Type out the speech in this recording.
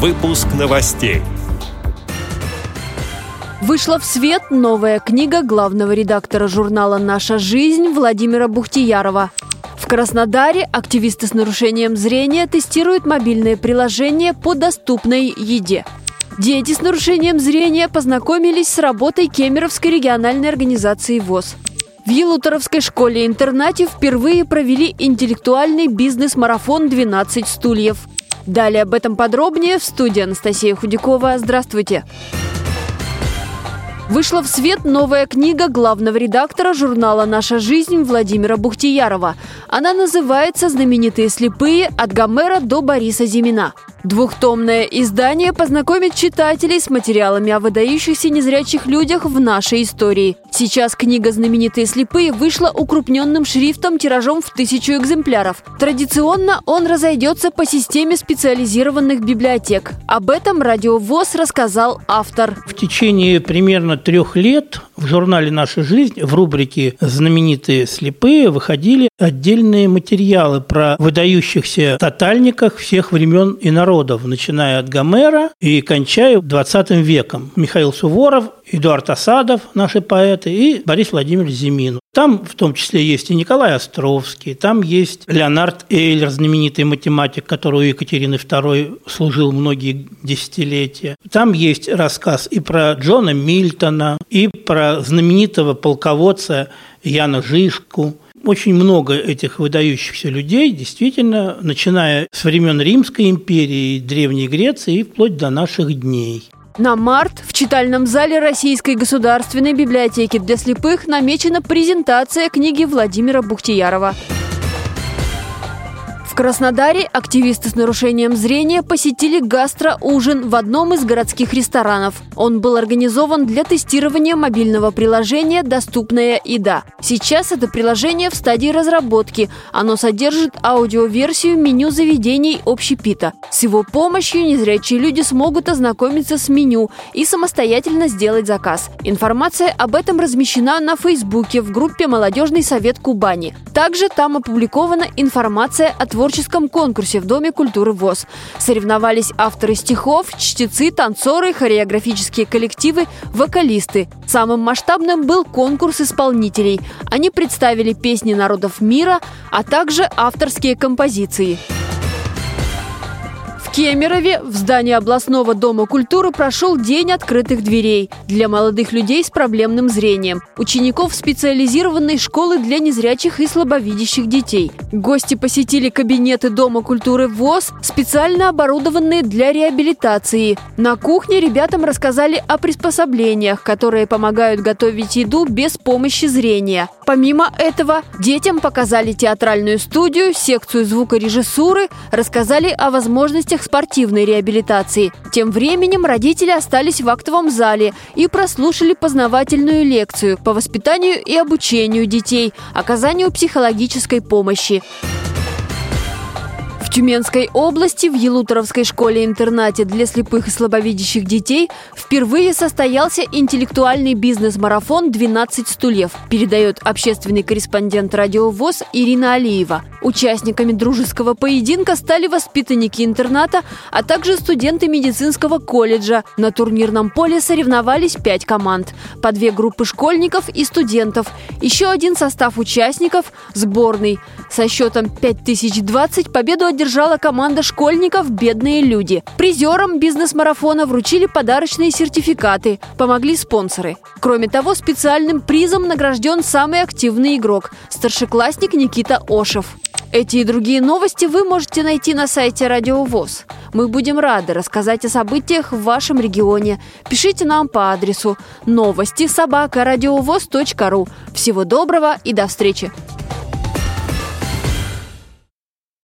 Выпуск новостей. Вышла в свет новая книга главного редактора журнала «Наша жизнь» Владимира Бухтиярова. В Краснодаре активисты с нарушением зрения тестируют мобильное приложение по доступной еде. Дети с нарушением зрения познакомились с работой Кемеровской региональной организации ВОЗ. В Елуторовской школе-интернате впервые провели интеллектуальный бизнес-марафон «12 стульев». Далее об этом подробнее в студии Анастасия Худякова. Здравствуйте! Вышла в свет новая книга главного редактора журнала «Наша жизнь» Владимира Бухтиярова. Она называется «Знаменитые слепые. От Гомера до Бориса Зимина». Двухтомное издание познакомит читателей с материалами о выдающихся незрячих людях в нашей истории. Сейчас книга «Знаменитые слепые» вышла укрупненным шрифтом тиражом в тысячу экземпляров. Традиционно он разойдется по системе специализированных библиотек. Об этом Радио ВОЗ рассказал автор. В течение примерно трех лет в журнале «Наша жизнь» в рубрике «Знаменитые слепые» выходили отдельные материалы про выдающихся тотальниках всех времен и народов, начиная от Гомера и кончая 20 веком. Михаил Суворов, Эдуард Осадов, наши поэты, и Борис Владимирович Зимин. Там в том числе есть и Николай Островский, там есть Леонард Эйлер, знаменитый математик, который у Екатерины II служил многие десятилетия. Там есть рассказ и про Джона Мильтона, и про знаменитого полководца Яна Жишку. Очень много этих выдающихся людей, действительно, начиная с времен Римской империи, Древней Греции и вплоть до наших дней. На март в читальном зале Российской государственной библиотеки для слепых намечена презентация книги Владимира Бухтиярова. Краснодаре активисты с нарушением зрения посетили гастроужин в одном из городских ресторанов. Он был организован для тестирования мобильного приложения «Доступная еда». Сейчас это приложение в стадии разработки. Оно содержит аудиоверсию меню заведений общепита. С его помощью незрячие люди смогут ознакомиться с меню и самостоятельно сделать заказ. Информация об этом размещена на Фейсбуке в группе «Молодежный совет Кубани». Также там опубликована информация о творчестве творческом конкурсе в Доме культуры ВОЗ. Соревновались авторы стихов, чтецы, танцоры, хореографические коллективы, вокалисты. Самым масштабным был конкурс исполнителей. Они представили песни народов мира, а также авторские композиции. Кемерове в здании областного дома культуры прошел День открытых дверей для молодых людей с проблемным зрением, учеников специализированной школы для незрячих и слабовидящих детей. Гости посетили кабинеты Дома культуры ВОЗ, специально оборудованные для реабилитации. На кухне ребятам рассказали о приспособлениях, которые помогают готовить еду без помощи зрения. Помимо этого, детям показали театральную студию, секцию звукорежиссуры, рассказали о возможностях спортивной реабилитации. Тем временем родители остались в актовом зале и прослушали познавательную лекцию по воспитанию и обучению детей, оказанию психологической помощи. В Тюменской области в Елуторовской школе-интернате для слепых и слабовидящих детей впервые состоялся интеллектуальный бизнес-марафон «12 стульев», передает общественный корреспондент радио ВОЗ Ирина Алиева. Участниками дружеского поединка стали воспитанники интерната, а также студенты медицинского колледжа. На турнирном поле соревновались пять команд. По две группы школьников и студентов. Еще один состав участников – сборный. Со счетом 5020 победу одержала команда школьников «Бедные люди». Призерам бизнес-марафона вручили подарочные сертификаты, помогли спонсоры. Кроме того, специальным призом награжден самый активный игрок – старшеклассник Никита Ошев. Эти и другие новости вы можете найти на сайте Радио ВОЗ. Мы будем рады рассказать о событиях в вашем регионе. Пишите нам по адресу новости собака ру. Всего доброго и до встречи!